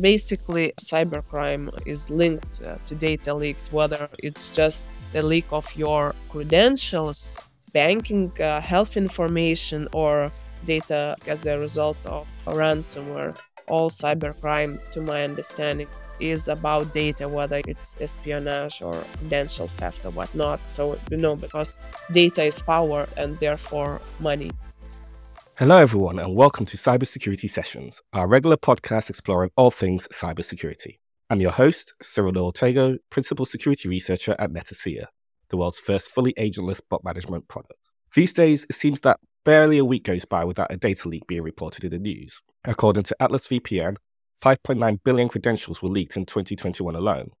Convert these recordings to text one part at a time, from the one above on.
Basically, cybercrime is linked uh, to data leaks, whether it's just the leak of your credentials, banking, uh, health information, or data as a result of ransomware. All cybercrime, to my understanding, is about data, whether it's espionage or credential theft or whatnot. So, you know, because data is power and therefore money. Hello, everyone, and welcome to Cybersecurity Sessions, our regular podcast exploring all things cybersecurity. I'm your host, Cyril Noel-Tagoe, Principal Security Researcher at Netacea, the world's first fully agentless bot management product. These days, it seems that barely a week goes by without a data leak being reported in the news. According to Atlas VPN, 5.9 billion credentials were leaked in 2021 alone.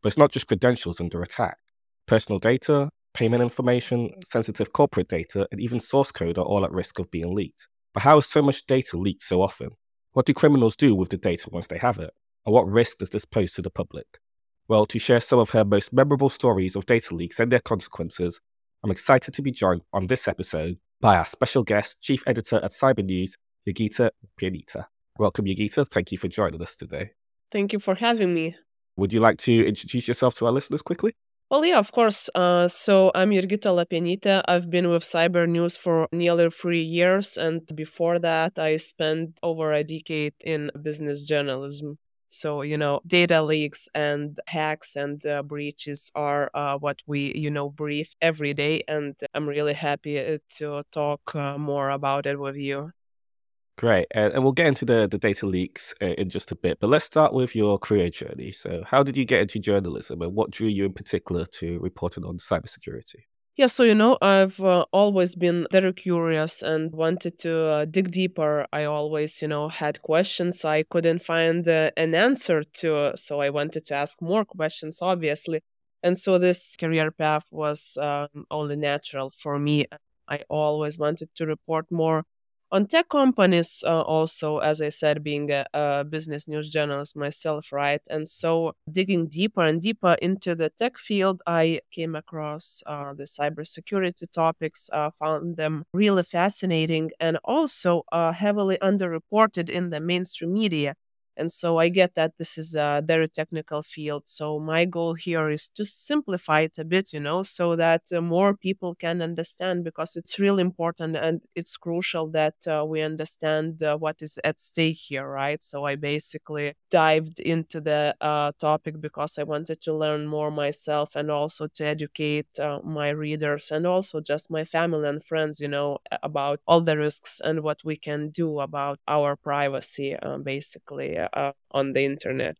But it's not just credentials under attack. Personal data, payment information, sensitive corporate data, and even source code are all at risk of being leaked. But how is so much data leaked so often? What do criminals do with the data once they have it? And what risk does this pose to the public? Well, to share some of her most memorable stories of data leaks and their consequences, I'm excited to be joined on this episode by our special guest, Chief Editor at Cyber News, Jurgita Lapienytė. Welcome, Jurgita. Thank you for joining us today. Thank you for having me. Would you like to introduce yourself to our listeners quickly? Well, yeah, of course. Uh, so I'm Jurgita Lapienytė. I've been with Cyber News for nearly three years. And before that, I spent over a decade in business journalism. So, you know, data leaks and hacks and uh, breaches are uh, what we, you know, brief every day. And I'm really happy uh, to talk uh, more about it with you. Great. And, we'll get into the, the data leaks uh, in just a bit. But let's start with your career journey. So, how did you get into journalism and what drew you in particular to reporting on cybersecurity? Yeah, so you know, I've uh, always been very curious and wanted to uh, dig deeper. I always, you know, had questions I couldn't find uh, an answer to. So I wanted to ask more questions, obviously. And so this career path was um, only natural for me. I always wanted to report more on tech companies uh, also as i said being a, a, business news journalist myself right? And so digging deeper and deeper into the tech field i came across uh, the cybersecurity topics uh, found them really fascinating and also uh, heavily underreported in the mainstream media and so I get that this is a very technical field. So my goal here is to simplify it a bit, you know, so that uh, more people can understand because it's really important and it's crucial that uh, we understand uh, what is at stake here, right? So I basically dived into the uh, topic because I wanted to learn more myself and also to educate uh, my readers and also just my family and friends, you know, about all the risks and what we can do about our privacy, uh, basically uh, on the internet.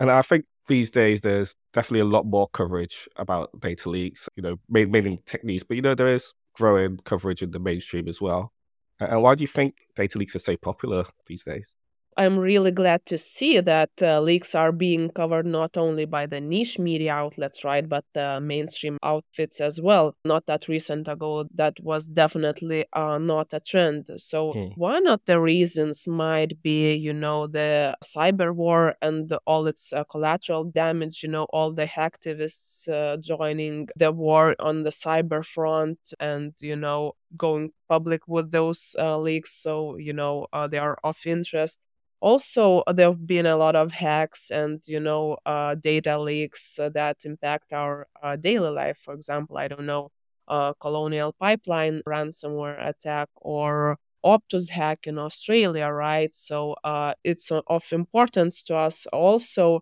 And I think these days there's definitely a lot more coverage about data leaks, you know, mainly techniques, but you know, there is growing coverage in the mainstream as well. And why do you think data leaks are so popular these days? I'm really glad to see that uh, leaks are being covered not only by the niche media outlets, right, but the mainstream outfits as well. Not that recent ago, that was definitely uh, not a trend. So, hmm. one of the reasons might be, you know, the cyber war and all its uh, collateral damage, you know, all the hacktivists uh, joining the war on the cyber front and, you know, going public with those uh, leaks. So, you know, uh, they are of interest also uh, there have been a lot of hacks and you know uh, data leaks uh, that impact our uh, daily life. For example i don't know uh, colonial pipeline ransomware attack or optus hack in australia right? So uh, it's of importance to us. Also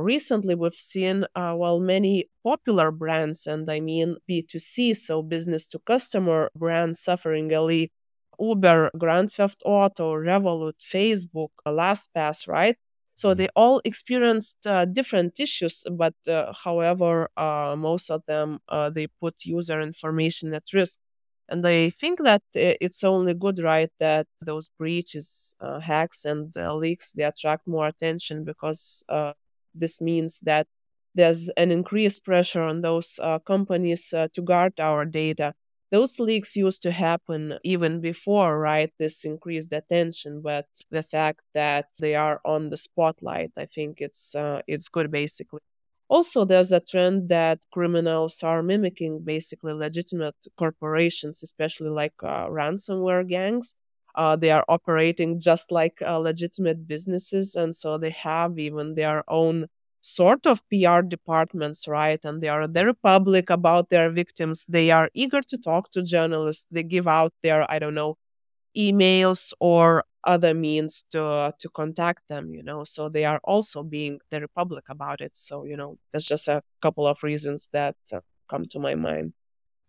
recently we've seen well many popular brands and i mean b2c so business to customer brands suffering a leak Uber, Grand Theft Auto, Revolut, Facebook, LastPass, right? So mm-hmm. they all experienced uh, different issues, but uh, however, uh, most of them uh, they put user information at risk, and they think that it's only good, right, that those breaches, uh, hacks, and uh, leaks they attract more attention because this means that there's an increased pressure on those companies to guard our data those leaks used to happen even before, right? This increased attention, but the fact that they are on the spotlight, I think it's uh, it's good basically. Also, there's a trend that criminals are mimicking basically legitimate corporations, especially like uh, ransomware gangs. uh, they are operating just like uh, legitimate businesses and so they have even their own sort of pr departments right and they are very public about their victims they are eager to talk to journalists they give out their i don't know emails or other means to uh, to contact them you know so they are also being very public about it so you know there's just a couple of reasons that uh, come to my mind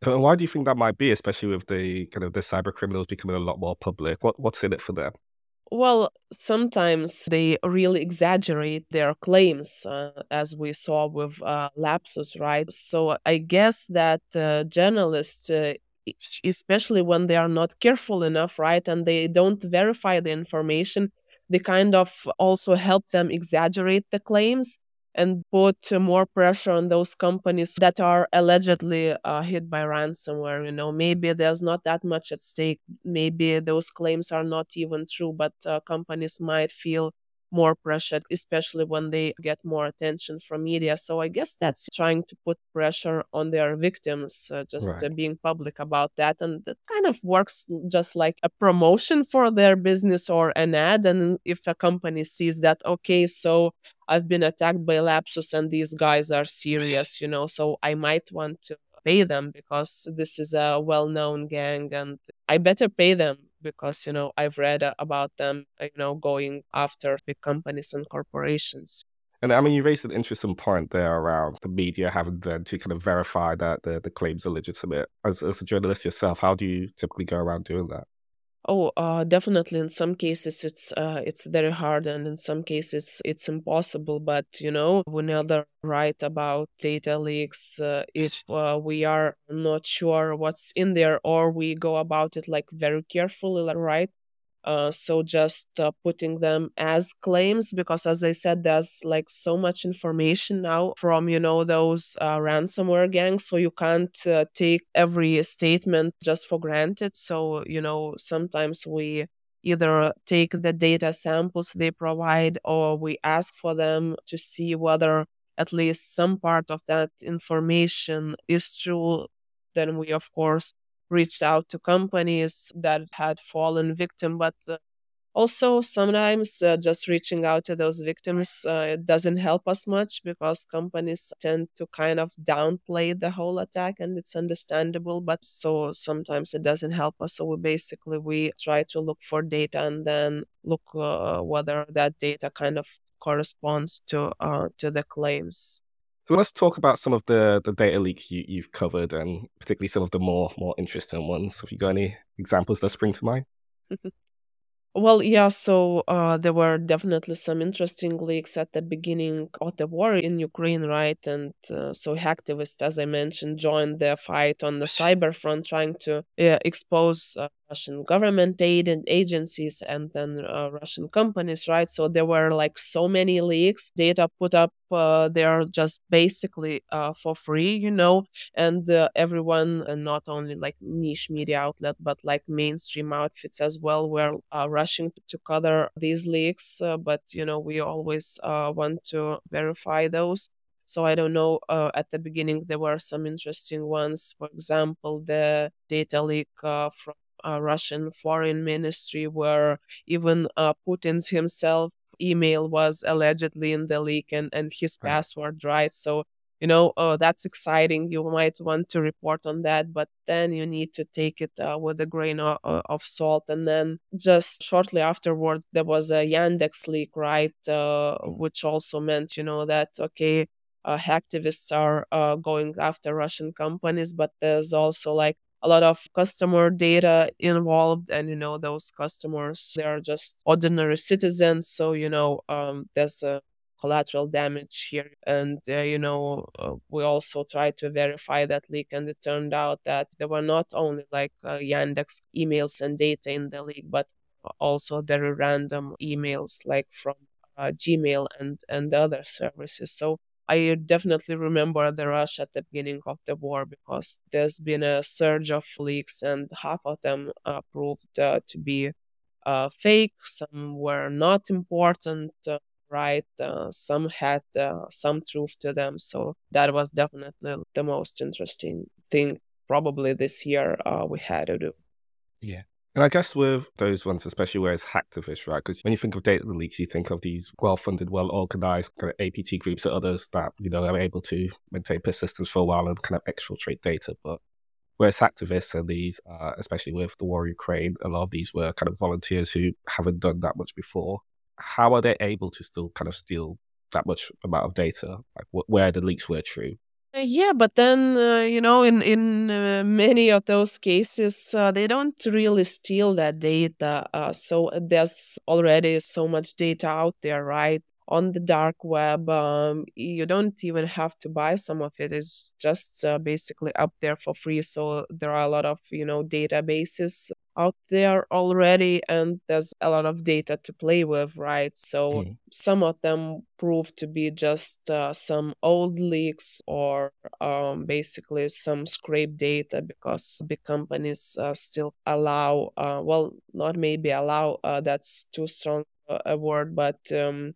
and why do you think that might be, especially with the kind of the cyber criminals becoming a lot more public? What what's in it for them? Well, sometimes they really exaggerate their claims, uh, as we saw with uh, Lapsus, right? So I guess that uh, journalists, especially when they are not careful enough, right, and they don't verify the information, they kind of also help them exaggerate the claims and put more pressure on those companies that are allegedly uh, hit by ransomware. You know, maybe there's not that much at stake. Maybe those claims are not even true, but uh, companies might feel more pressure, especially when they get more attention from media. So I guess that's trying to put pressure on their victims, uh, just right. uh, being public about that. And that kind of works just like a promotion for their business or an ad. And if a company sees that, okay, so I've been attacked by Lapsus and these guys are serious, you know, so I might want to pay them because this is a well known gang and I better pay them because you know I've read uh, about them you know going after big companies and corporations. And I mean, you raised an interesting point there around the media having then to kind of verify that the, the claims are legitimate. As, as a journalist yourself, how do you typically go around doing that? Oh, uh, definitely. In some cases, it's uh, it's very hard, and in some cases, it's impossible. But you know, we never write about data leaks uh, if uh, we are not sure what's in there, or we go about it like very carefully, right? Uh, so just uh, putting them as claims because as i said there's like so much information now from you know those uh, ransomware gangs so you can't uh, take every statement just for granted. So you know sometimes we either take the data samples they provide or we ask for them to see whether at least some part of that information is true. Then we of course reached out to companies that had fallen victim but uh, also sometimes uh, just reaching out to those victims uh, it doesn't help us much because companies tend to kind of downplay the whole attack and it's understandable but so sometimes it doesn't help us. So we basically we try to look for data and then look uh, whether that data kind of corresponds to uh, to the claims so let's talk about some of the, the data leaks you, you've covered and particularly some of the more more interesting ones. Have you got any examples that spring to mind? Well, yeah, so uh, there were definitely some interesting leaks at the beginning of the war in Ukraine, right? And uh, so hacktivists, as I mentioned, joined the fight on the cyber front, trying to uh, expose uh, Russian government aid and agencies and then uh, Russian companies, right? So there were like so many leaks, data put up uh, there just basically uh, for free, you know, and uh, everyone, and not only like niche media outlet, but like mainstream outfits as well, were uh, rushing to cover these leaks. Uh, but you know, we always uh, want to verify those. So I don't know. Uh, at the beginning, there were some interesting ones. For example, the data leak uh, from uh, Russian foreign ministry, where even uh, Putin's himself email was allegedly in the leak and, and his right. password, right? So, you know, oh, that's exciting. You might want to report on that, but then you need to take it uh, with a grain of, of, salt. And then just shortly afterwards, there was a Yandex leak, right? Uh, which also meant, you know, that, okay, uh, hacktivists are uh, going after Russian companies, but there's also like a lot of customer data involved and you know those customers they are just ordinary citizens so you know um, there's a collateral damage here. And uh, you know uh, we also tried to verify that leak and it turned out that there were not only like uh, yandex emails and data in the leak but also very random emails like from uh, gmail and and other services. So I definitely remember the rush at the beginning of the war because there's been a surge of leaks, and half of them uh, proved uh, to be uh, fake. Some were not important, uh, right? Uh, some had uh, some truth to them. So that was definitely the most interesting thing, probably this year we had to do. Yeah. And I guess with those ones, especially where it's hacktivists, right? Because when you think of data leaks, you think of these well-funded, well-organized kind of APT groups or others that you know are able to maintain persistence for a while and kind of exfiltrate data. But whereas activists and these, uh, especially with the war in Ukraine, a lot of these were kind of volunteers who haven't done that much before. How are they able to still kind of steal that much amount of data? Like wh- where the leaks were true? Uh, yeah, but then uh, you know, in in uh, many of those cases, uh, they don't really steal that data. Uh, so there's already so much data out there, right? On the dark web, um, you don't even have to buy some of it. It's just uh, basically up there for free. So there are a lot of you know databases out there already and there's a lot of data to play with right so mm. some of them prove to be just uh, some old leaks or um, basically some scrape data because big companies uh, still allow uh, well not maybe allow uh, that's too strong a word but um,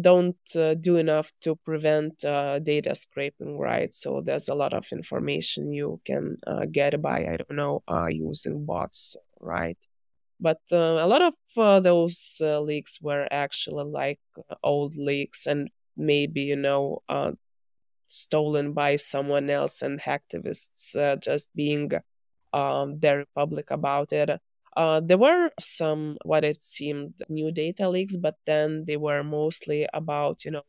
don't uh, do enough to prevent uh, data scraping, right? So there's a lot of information you can uh, get by, I don't know, uh, using bots, right? But uh, a lot of uh, those leaks were actually like old leaks and maybe, you know, stolen by someone else and hacktivists just being um, very public about it. Uh, there were some, what it seemed, new data leaks, but then they were mostly about, you know,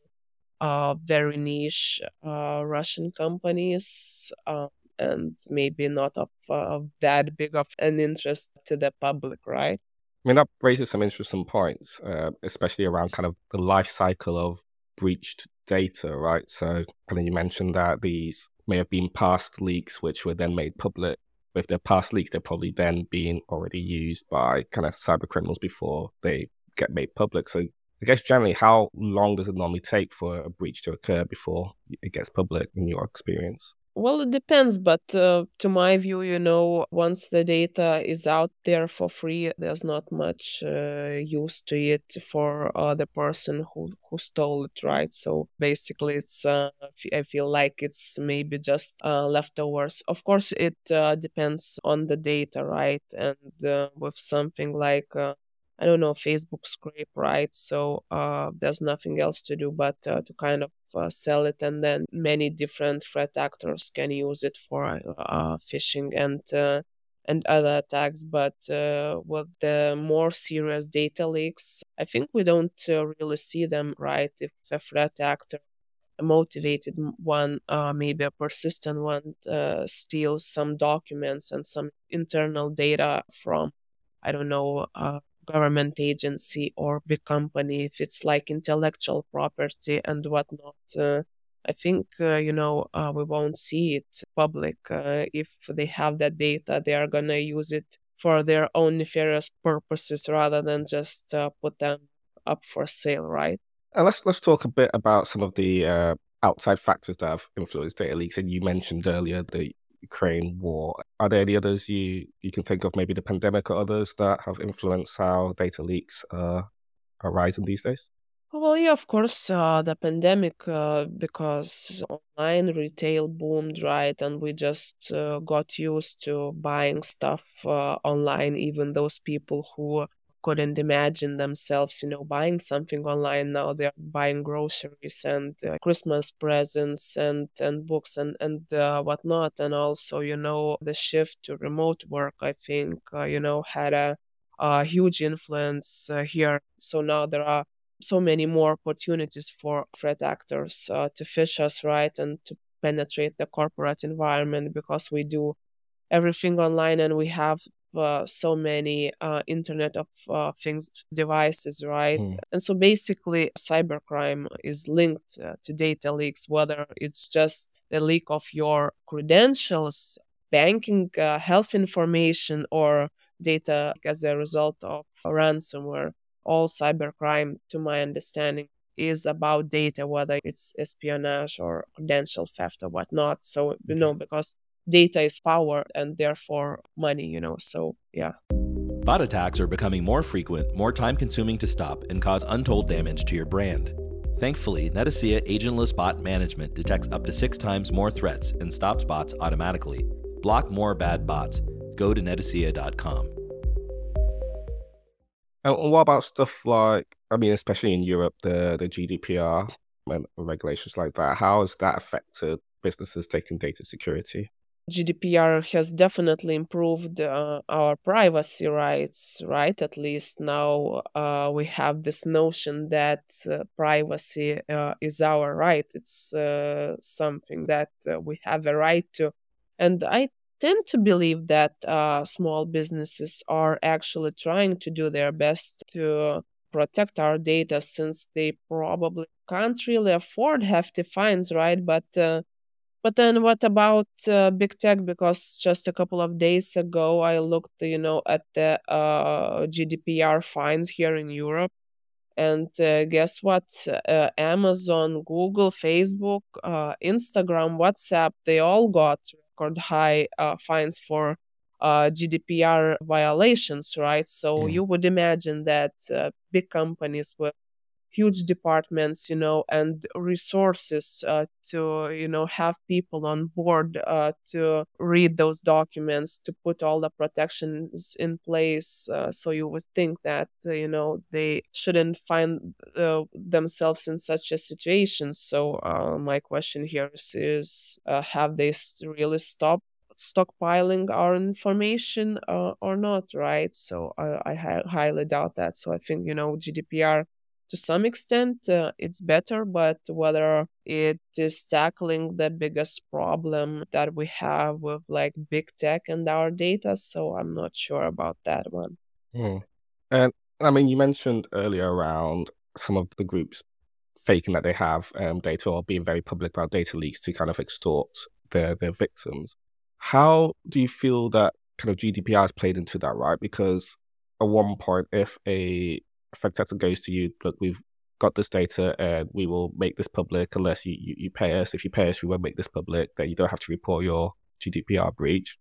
uh, very niche uh, Russian companies uh, and maybe not of, of that big of an interest to the public, right? I mean, that raises some interesting points, uh, especially around kind of the life cycle of breached data, right? So, kind of you mentioned that these may have been past leaks, which were then made public with their past leaks, they're probably then being already used by kind of cyber criminals before they get made public. So I guess generally, how long does it normally take for a breach to occur before it gets public in your experience? Well, it depends, but uh, to my view, you know, once the data is out there for free, there's not much uh, use to it for uh, the person who, who stole it, right? So basically, it's uh, I feel like it's maybe just uh, leftovers. Of course, it uh, depends on the data, right? And with something like I don't know, Facebook scrape, right? So uh, there's nothing else to do but uh, to kind of uh, sell it, and then many different threat actors can use it for uh, phishing and uh, and other attacks. But uh, with the more serious data leaks, I think we don't really see them, right? If a threat actor a motivated one, uh, maybe a persistent one, uh, steals some documents and some internal data from, I don't know, uh, government agency or big company, if it's like intellectual property and whatnot. Uh, I think, uh, you know, uh, we won't see it public. Uh, if they have that data, they are going to use it for their own nefarious purposes rather than just uh, put them up for sale, right? Uh, let's let's talk a bit about some of the outside factors that have influenced data leaks. And you mentioned earlier the Ukraine war. Are there any others you, you can think of, maybe the pandemic or others that have influenced how data leaks uh, are rising these days? Well, yeah, of course, uh, the pandemic, uh, because online retail boomed, right? And we just uh, got used to buying stuff uh, online, even those people who couldn't imagine themselves, you know, buying something online. Now they're buying groceries and uh, Christmas presents and and books and and uh, whatnot. And also, you know, the shift to remote work, I think, uh, you know, had a, a huge influence uh, here. So now there are so many more opportunities for threat actors uh, to phish us, right, and to penetrate the corporate environment because we do everything online and we have uh, so many uh, Internet of uh, Things devices, right? Mm. And so basically, cybercrime is linked uh, to data leaks, whether it's just the leak of your credentials, banking, uh, health information, or data as a result of ransomware. All cybercrime, to my understanding, is about data, whether it's espionage or credential theft or whatnot. So, you know, because data is power and therefore money, you know. So, yeah. Bot attacks are becoming more frequent, more time consuming to stop, and cause untold damage to your brand. Thankfully, Netacea agentless bot management detects up to six times more threats and stops bots automatically. Block more bad bots. Go to netacea.com. And what about stuff like, I mean, especially in Europe, the, the GDPR and regulations like that? How has that affected businesses taking data security? GDPR has definitely improved uh, our privacy rights, right? At least now uh, we have this notion that uh, privacy uh, is our right. It's uh, something that uh, we have a right to. And I tend to believe that small businesses are actually trying to do their best to protect our data since they probably can't really afford hefty fines, right? But but then what about uh, big tech? Because just a couple of days ago, I looked, you know, at the uh, GDPR fines here in Europe, and uh, guess what? Uh, Amazon, Google, Facebook, uh, Instagram, WhatsApp, they all got record high uh, fines for GDPR violations, right? So mm. you would imagine that big companies with huge departments you know and resources uh, to you know have people on board uh, to read those documents to put all the protections in place uh, so you would think that uh, you know they shouldn't find uh, themselves in such a situation so uh, my question here is, is have they really stopped stockpiling our information uh, or not, right? So I, I hi- highly doubt that. So I think you know GDPR to some extent uh, it's better but whether it is tackling the biggest problem that we have with like big tech and our data so i'm not sure about that one. Mm. and i mean you mentioned earlier around some of the groups faking that they have um, data or being very public about data leaks to kind of extort their their victims. How do you feel that kind of gdpr has played into that right? Because at one point if a threat actor goes to you, look, we've got this data and we will make this public unless you, you, you pay us. If you pay us, we won't make this public. Then you don't have to report your GDPR breach.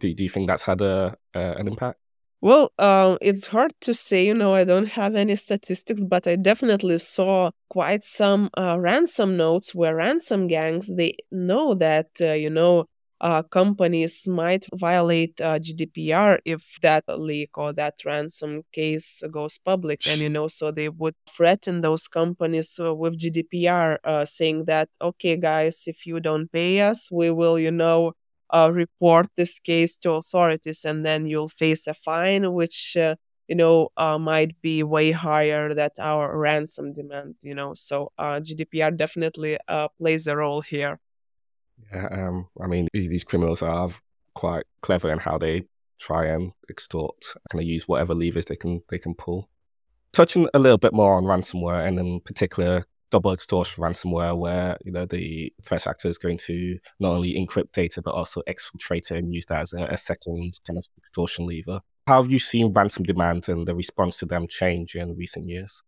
Do, do you think that's had a uh, an impact? Well, um, it's hard to say. You know, I don't have any statistics, but I definitely saw quite some uh, ransom notes where ransom gangs they know that uh, you know uh, companies might violate uh, GDPR if that leak or that ransom case goes public. And, you know, so they would threaten those companies uh, with GDPR, uh, saying that, okay, guys, if you don't pay us, we will, you know, uh, report this case to authorities and then you'll face a fine, which, uh, you know, might be way higher than our ransom demand, you know. So GDPR definitely plays a role here. Yeah, um, I mean, these criminals are quite clever in how they try and extort, kind of use whatever levers they can they can pull. Touching a little bit more on ransomware, and in particular, double extortion ransomware, where you know the threat actor is going to not only encrypt data but also exfiltrate it and use that as a, a second kind of extortion lever. How have you seen ransom demand and the response to them change in recent years?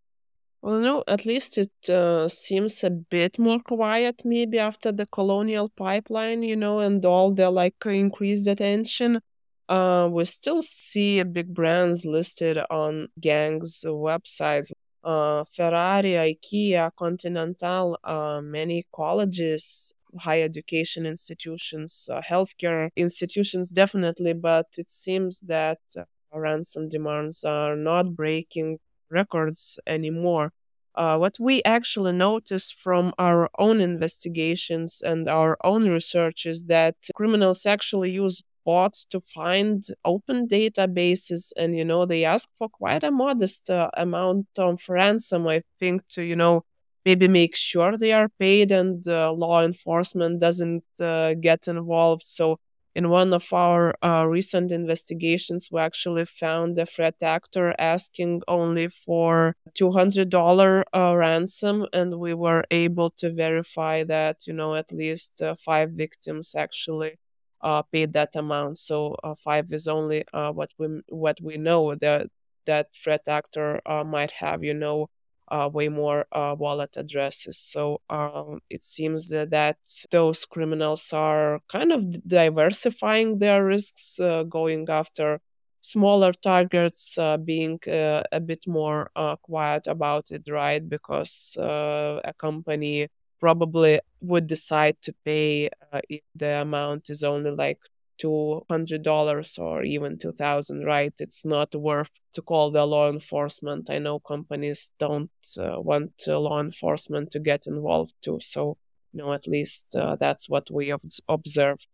Well, no, at least it uh, seems a bit more quiet maybe after the colonial pipeline, you know, and all the like increased attention. Uh, we still see big brands listed on gangs' websites. Uh, Ferrari, IKEA, Continental, uh, many colleges, higher education institutions, uh, healthcare institutions, definitely, but it seems that uh, ransom demands are not breaking records anymore. Uh, what we actually notice from our own investigations and our own research is that criminals actually use bots to find open databases and you know they ask for quite a modest uh, amount of ransom i think to you know maybe make sure they are paid and uh, law enforcement doesn't uh, get involved so in one of our uh, recent investigations, we actually found a threat actor asking only for $200 uh, ransom, and we were able to verify that, you know, at least uh, five victims actually uh, paid that amount. So uh, five is only uh, what we what we know that that threat actor might have, you know, uh, way more uh, wallet addresses. So um, it seems that, that, those criminals are kind of diversifying their risks, uh, going after smaller targets, uh, being uh, a bit more uh, quiet about it, right? Because a company probably would decide to pay if the amount is only like $200 or even 2000 right? It's not worth to call the law enforcement. I know companies don't uh, want uh, law enforcement to get involved too so you know at least uh, that's what we have observed.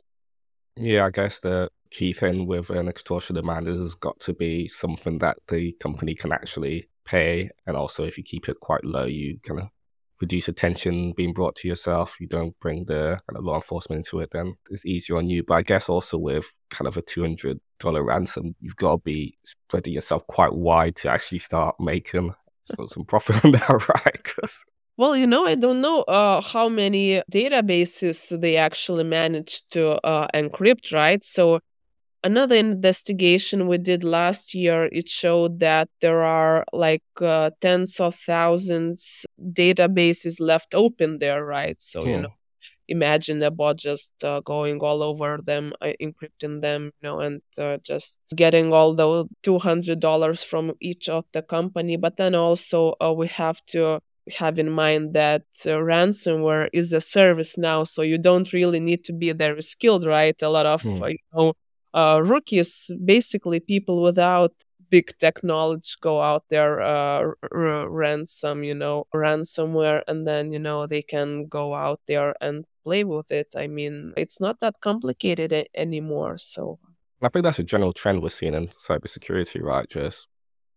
Yeah i guess the key thing with an extortion demand has got to be something that the company can actually pay and also if you keep it quite low you kind of reduce attention being brought to yourself. You don't bring the kind of law enforcement into it, then it's easier on you. But I guess also with kind of a two hundred dollar ransom, you've got to be spreading yourself quite wide to actually start making some profit on that, right? Cause... Well, you know, I don't know uh, how many databases they actually managed to uh, encrypt, right? So another investigation we did last year it showed that there are like uh, tens of thousands databases left open there right? So you know imagine a bot just uh, going all over them uh, encrypting them you know and uh, just getting all the $200 from each of the company. But then also uh, we have to have in mind that uh, ransomware is a service now so you don't really need to be very skilled right? A lot of hmm. you know uh, rookies, basically people without big tech knowledge go out there uh, r- ransom you know ransomware and then you know they can go out there and play with it. I mean it's not that complicated a- anymore so. I think that's a general trend we're seeing in cybersecurity right? Just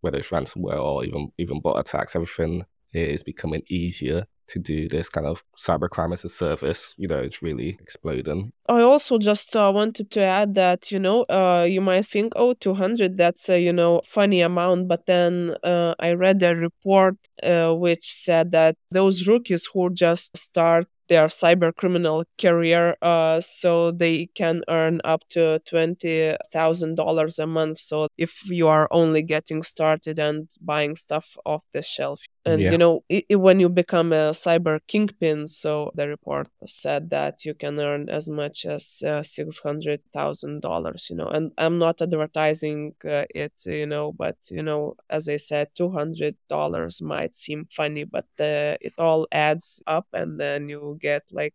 whether it's ransomware or even even bot attacks everything is becoming easier to do this kind of cybercrime as a service. You know, it's really exploding. I also just uh, wanted to add that, you know, uh, you might think, oh, 200, that's a, you know, funny amount. But then uh, I read a report uh, which said that those rookies who just start their cyber criminal career uh, so they can earn up to $20,000 a month. So if you are only getting started and buying stuff off the shelf. And, yeah. you know, it, when you become a cyber kingpin, so the report said that you can earn as much as uh, $600,000, you know, and I'm not advertising uh, it, you know, but, you know, as I said, $200 might seem funny, but uh, it all adds up and then you get like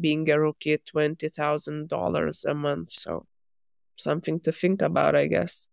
being a rookie twenty thousand dollars a month. So something to think about, I guess.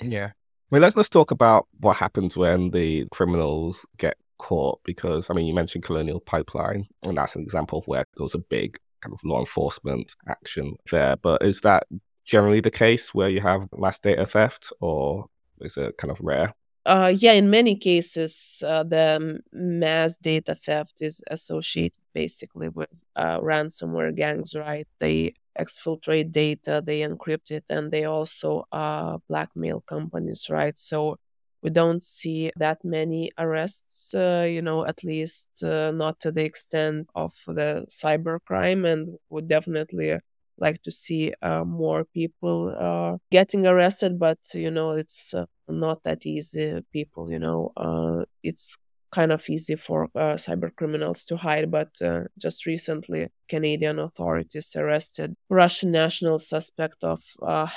Yeah. Mean, let's let's talk about what happens when the criminals get caught. Because I mean, you mentioned Colonial Pipeline, and that's an example of where there was a big kind of law enforcement action there. But is that generally the case where you have mass data theft, or is it kind of rare? uh, yeah, in many cases, uh, the mass data theft is associated basically with uh, ransomware gangs, right? They exfiltrate data, they encrypt it, and they also uh, blackmail companies, right? So we don't see that many arrests, uh, you know, at least uh, not to the extent of the cybercrime, and would definitely like to see uh, more people uh, getting arrested but you know it's uh, not that easy people you know uh, it's kind of easy for uh, cyber criminals to hide but uh, just recently canadian authorities arrested russian national suspect of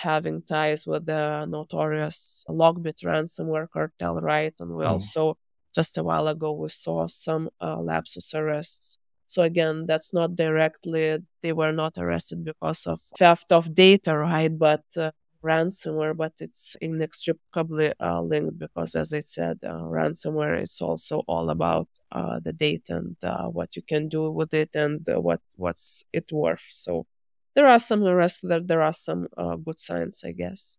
having ties with the notorious lockbit ransomware cartel right and we oh. also just a while ago we saw some lapsus arrests so again, that's not directly, they were not arrested because of theft of data, right? But uh, ransomware, but it's inextricably uh, linked because, as I said, uh, ransomware is also all about uh, the data and uh, what you can do with it and uh, what what's it worth. So there are some arrests, there, there are some good signs, I guess.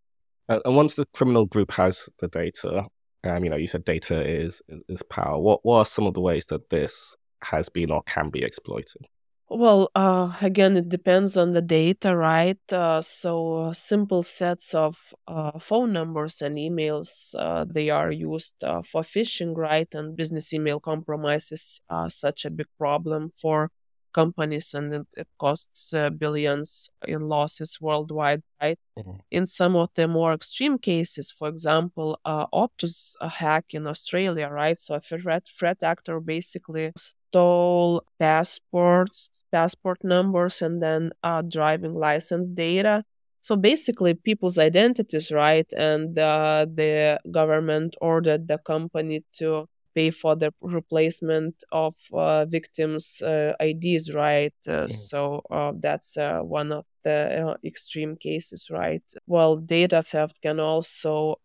and once the criminal group has the data, um, you know, you said data is is power. What what are some of the ways that this has been or can be exploited? Well, uh, again, it depends on the data, right? Uh, so, uh, simple sets of uh, phone numbers and emails uh, they are used uh, for phishing, right? And business email compromise is such a big problem for companies, and it, it costs billions in losses worldwide, right? Mm-hmm. In some of the more extreme cases, for example, Optus hack in Australia, right? So, a threat threat actor basically stole passports, passport numbers, and then uh, driving license data. So basically, people's identities, right? And uh, the government ordered the company to pay for the replacement of uh, victims' uh, IDs, right? Uh, mm. So uh, that's uh, one of the extreme cases, right? Well, data theft can also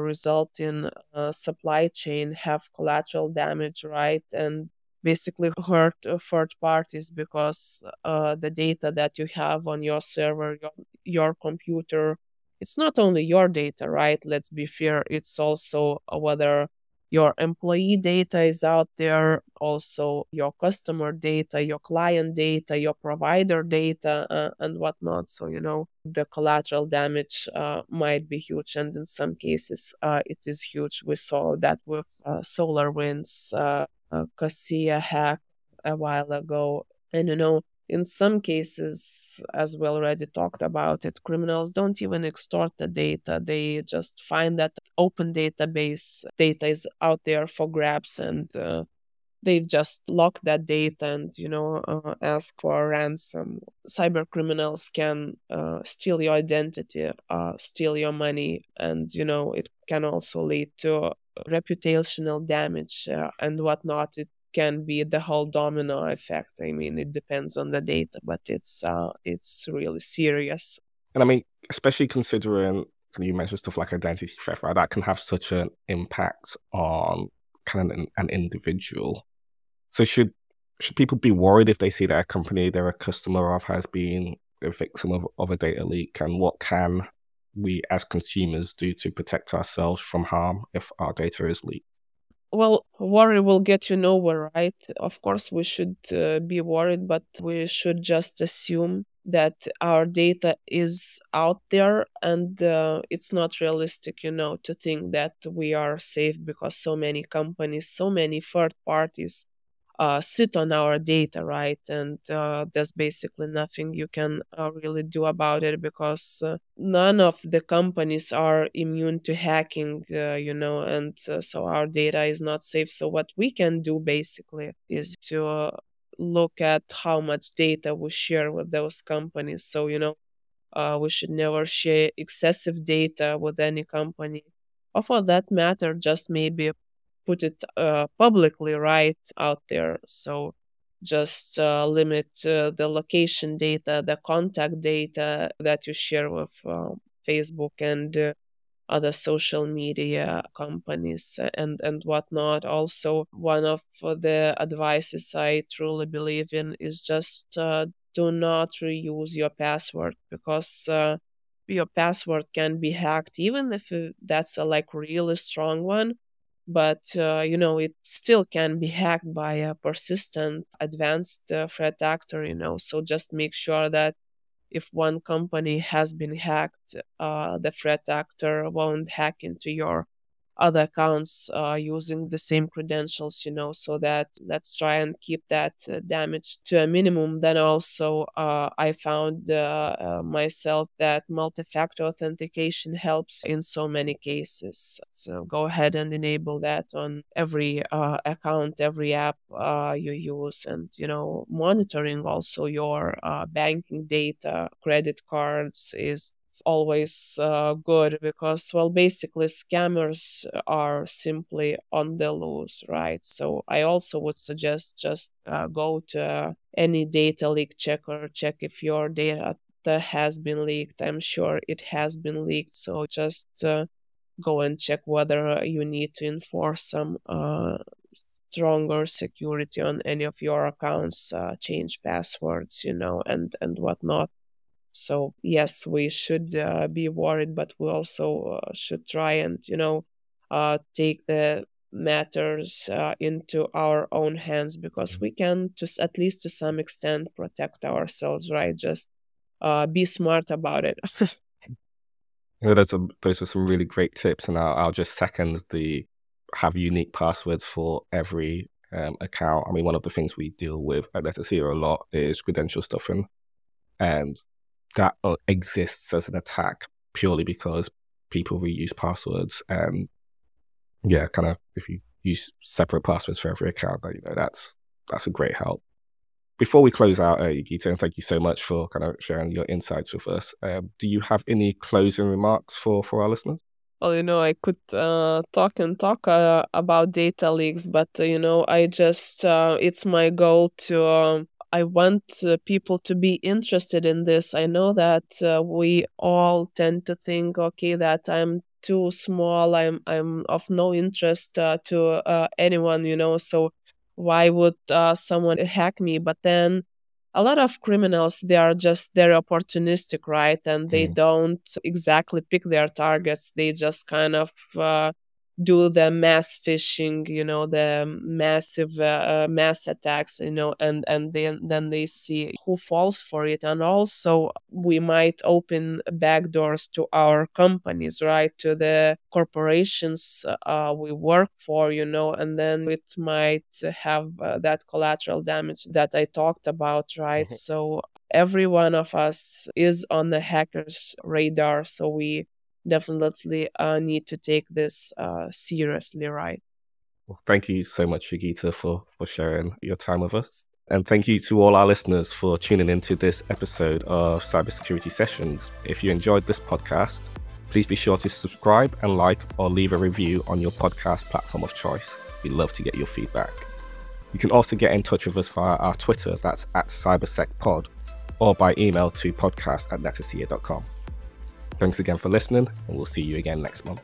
result in supply chain, have collateral damage, right? And basically hurt third parties because the data that you have on your server, your, your computer, it's not only your data, right? Let's be fair. It's also whether your employee data is out there, also your customer data, your client data, your provider data, uh, and whatnot. So, you know, the collateral damage uh, might be huge. And in some cases, uh, it is huge. We saw that with uh, SolarWinds, uh, Kaseya hack a while ago. And, you know, in some cases, as we already talked about it, criminals don't even extort the data. They just find that open database data is out there for grabs and uh, they just lock that data and you know uh, ask for a ransom cyber criminals can uh, steal your identity uh, steal your money and you know it can also lead to reputational damage uh, and whatnot it can be the whole domino effect. I mean, it depends on the data, but it's uh, it's really serious. And I mean, especially considering you mentioned stuff like identity theft, right? That can have such an impact on kind of an, an individual. So should should people be worried if they see that a company they're a customer of has been a victim of, of a data leak? And what can we as consumers do to protect ourselves from harm if our data is leaked? Well, worry will get you nowhere, right? Of course, we should uh, be worried, but we should just assume that our data is out there and uh, it's not realistic, you know, to think that we are safe because so many companies, so many third parties uh, sit on our data, right? And uh, there's basically nothing you can uh, really do about it because uh, none of the companies are immune to hacking, uh, you know, and uh, so our data is not safe. So, what we can do basically is to look at how much data we share with those companies. So, you know, we should never share excessive data with any company. Or for that matter, just maybe put it uh, publicly right out there. So just uh, limit uh, the location data, the contact data that you share with uh, Facebook and uh, other social media companies and and whatnot. Also, one of the advices I truly believe in is just uh, do not reuse your password because your password can be hacked even if that's a like really strong one but uh, you know it still can be hacked by a persistent advanced uh, threat actor you know so just make sure that if one company has been hacked uh, the threat actor won't hack into your other accounts uh, using the same credentials, you know, so that let's try and keep that uh, damage to a minimum. Then also, uh, I found uh, uh, myself that multi factor authentication helps in so many cases. So go ahead and enable that on every account, every app you use, and, you know, monitoring also your banking data, credit cards is always uh, good because well basically scammers are simply on the loose right? So i also would suggest just uh, go to any data leak checker check if your data has been leaked. I'm sure it has been leaked so just uh, go and check whether you need to enforce some uh, stronger security on any of your accounts uh, change passwords you know and and whatnot so yes, we should uh, be worried, but we also uh, should try and you know uh, take the matters uh, into our own hands because mm-hmm. we can just at least to some extent protect ourselves, right? Just uh, be smart about it. you know, those are those are some really great tips, and I'll, I'll just second the have unique passwords for every um, account. I mean, one of the things we deal with at Netacea a lot is credential stuffing, and that uh, exists as an attack purely because people reuse passwords and yeah, kind of if you use separate passwords for every account, you know, that's that's a great help. Before we close out, uh, thank you so much for kind of sharing your insights with us. Um, do you have any closing remarks for for our listeners? well, you know, I could uh, talk and talk uh, about data leaks, but uh, you know, I just uh, it's my goal to. I want uh, people to be interested in this. I know that uh, we all tend to think, okay, that I'm too small. I'm I'm of no interest to anyone, you know. So why would someone hack me? But then a lot of criminals they are just they're opportunistic right and they mm. don't exactly pick their targets they just kind of uh, do the mass phishing you know the massive uh, uh, mass attacks you know and and then then they see who falls for it and also we might open back doors to our companies right to the corporations uh, we work for you know and then it might have uh, that collateral damage that i talked about right mm-hmm. so every one of us is on the hackers radar so we definitely uh, need to take this uh, seriously, right? Well, thank you so much, Jurgita, for, for sharing your time with us. And thank you to all our listeners for tuning into this episode of Cybersecurity Sessions. If you enjoyed this podcast, please be sure to subscribe and like or leave a review on your podcast platform of choice. We'd love to get your feedback. You can also get in touch with us via our Twitter, that's at CybersecPod, or by email to podcast at netacea.com. Thanks again for listening, and we'll see you again next month.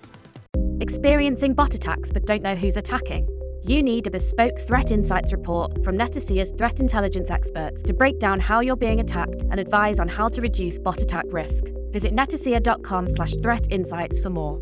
Experiencing bot attacks but don't know who's attacking? You need a bespoke threat insights report from Netacea's threat intelligence experts to break down how you're being attacked and advise on how to reduce bot attack risk. Visit netacea.com slash threat insights for more.